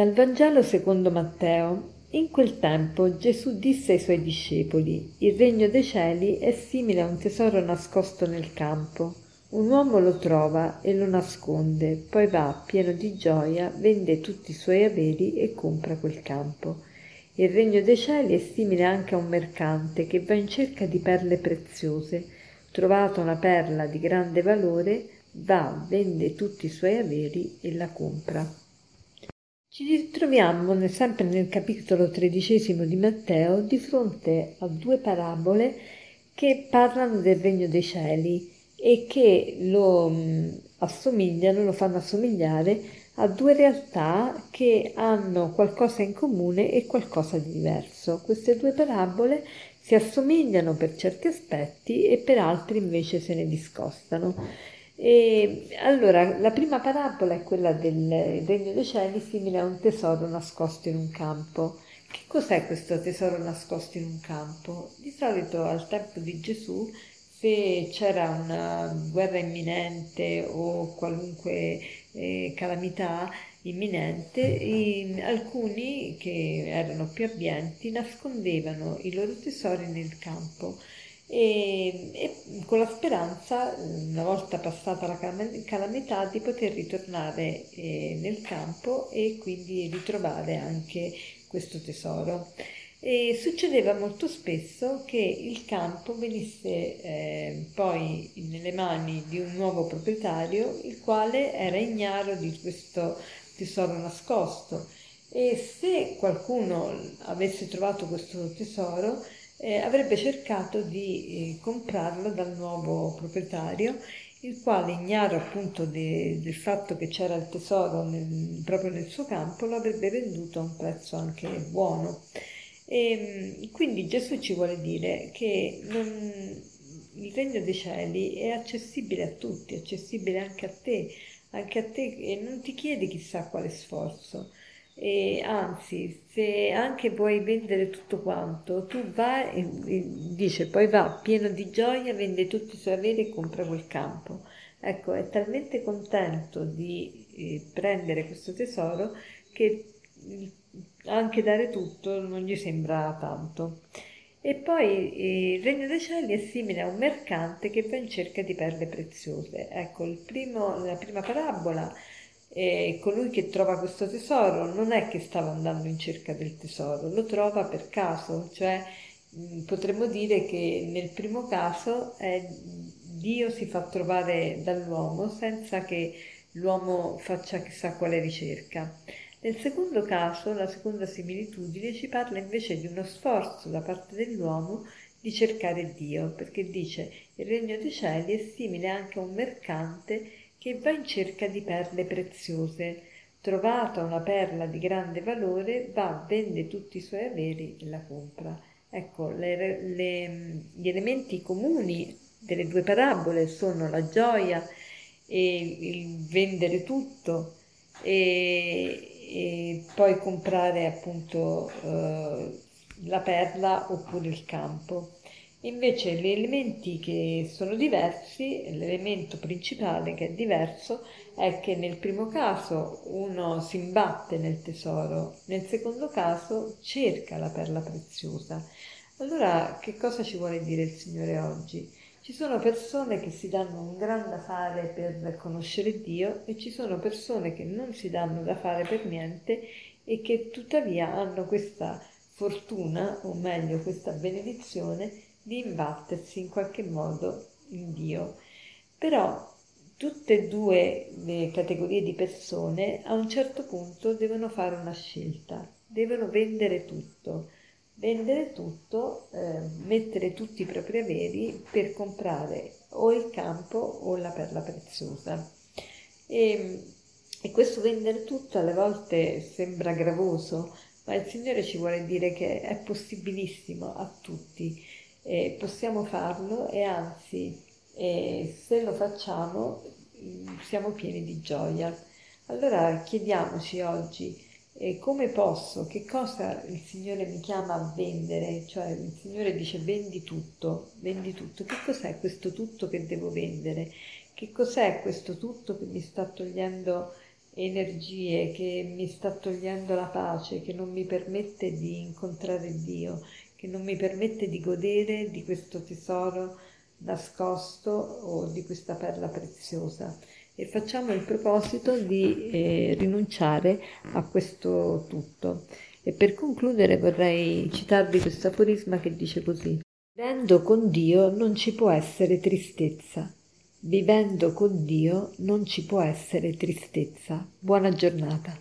Dal Vangelo secondo Matteo. In quel tempo Gesù disse ai suoi discepoli, Il regno dei cieli è simile a un tesoro nascosto nel campo. Un uomo lo trova e lo nasconde, poi va pieno di gioia, vende tutti i suoi averi e compra quel campo. Il regno dei cieli è simile anche a un mercante che va in cerca di perle preziose. Trovata una perla di grande valore, va, vende tutti i suoi averi e la compra. Ci ritroviamo sempre nel capitolo tredicesimo di Matteo di fronte a due parabole che parlano del regno dei cieli e che lo mm, assomigliano, lo fanno assomigliare a due realtà che hanno qualcosa in comune e qualcosa di diverso. Queste due parabole si assomigliano per certi aspetti e per altri invece se ne discostano. E allora, la prima parabola è quella del regno dei cieli simile a un tesoro nascosto in un campo. Che cos'è questo tesoro nascosto in un campo? Di solito al tempo di Gesù, se c'era una guerra imminente o qualunque eh, calamità imminente, in, alcuni che erano più abbienti nascondevano i loro tesori nel campo e, e, con la speranza, una volta passata la calamità, di poter ritornare eh, nel campo e quindi ritrovare anche questo tesoro. E succedeva molto spesso che il campo venisse eh, poi nelle mani di un nuovo proprietario, il quale era ignaro di questo tesoro nascosto. E se qualcuno avesse trovato questo tesoro, eh, avrebbe cercato di eh, comprarlo dal nuovo proprietario, il quale, ignaro appunto de, del fatto che c'era il tesoro nel, proprio nel suo campo, lo avrebbe venduto a un prezzo anche buono. E, ehm, quindi Gesù ci vuole dire che non, il regno dei cieli è accessibile a tutti, accessibile anche a te, anche a te e non ti chiede chissà quale sforzo e anzi, se anche vuoi vendere tutto quanto, tu vai, dice, poi va pieno di gioia, vende tutti i suoi averi e compra quel campo. Ecco, è talmente contento di eh, prendere questo tesoro che anche dare tutto non gli sembra tanto. E poi eh, il regno dei cieli è simile a un mercante che va in cerca di perle preziose. Ecco, primo, la prima parabola e colui che trova questo tesoro non è che stava andando in cerca del tesoro, lo trova per caso, cioè potremmo dire che nel primo caso eh, Dio si fa trovare dall'uomo senza che l'uomo faccia chissà quale ricerca. Nel secondo caso, la seconda similitudine ci parla invece di uno sforzo da parte dell'uomo di cercare Dio, perché dice il regno dei cieli è simile anche a un mercante che va in cerca di perle preziose. Trovata una perla di grande valore, va, vende tutti i suoi averi e la compra. Ecco, le, le, gli elementi comuni delle due parabole sono la gioia e il vendere tutto e, e poi comprare appunto eh, la perla oppure il campo. Invece gli elementi che sono diversi, l'elemento principale che è diverso è che nel primo caso uno si imbatte nel tesoro, nel secondo caso cerca la perla preziosa. Allora che cosa ci vuole dire il Signore oggi? Ci sono persone che si danno un gran da fare per conoscere Dio e ci sono persone che non si danno da fare per niente e che tuttavia hanno questa fortuna, o meglio questa benedizione, di imbattersi in qualche modo in Dio. Però tutte e due le categorie di persone a un certo punto devono fare una scelta, devono vendere tutto, vendere tutto, eh, mettere tutti i propri averi per comprare o il campo o la perla preziosa. E, e questo vendere tutto alle volte sembra gravoso, ma il Signore ci vuole dire che è possibilissimo a tutti eh, possiamo farlo e anzi eh, se lo facciamo mm, siamo pieni di gioia. Allora chiediamoci oggi eh, come posso, che cosa il Signore mi chiama a vendere, cioè il Signore dice vendi tutto, vendi tutto, che cos'è questo tutto che devo vendere? Che cos'è questo tutto che mi sta togliendo energie che mi sta togliendo la pace, che non mi permette di incontrare Dio, che non mi permette di godere di questo tesoro nascosto o di questa perla preziosa. E facciamo il proposito di eh, rinunciare a questo tutto. E per concludere vorrei citarvi questo aforisma che dice così. Vivendo con Dio non ci può essere tristezza. Vivendo con Dio non ci può essere tristezza. Buona giornata.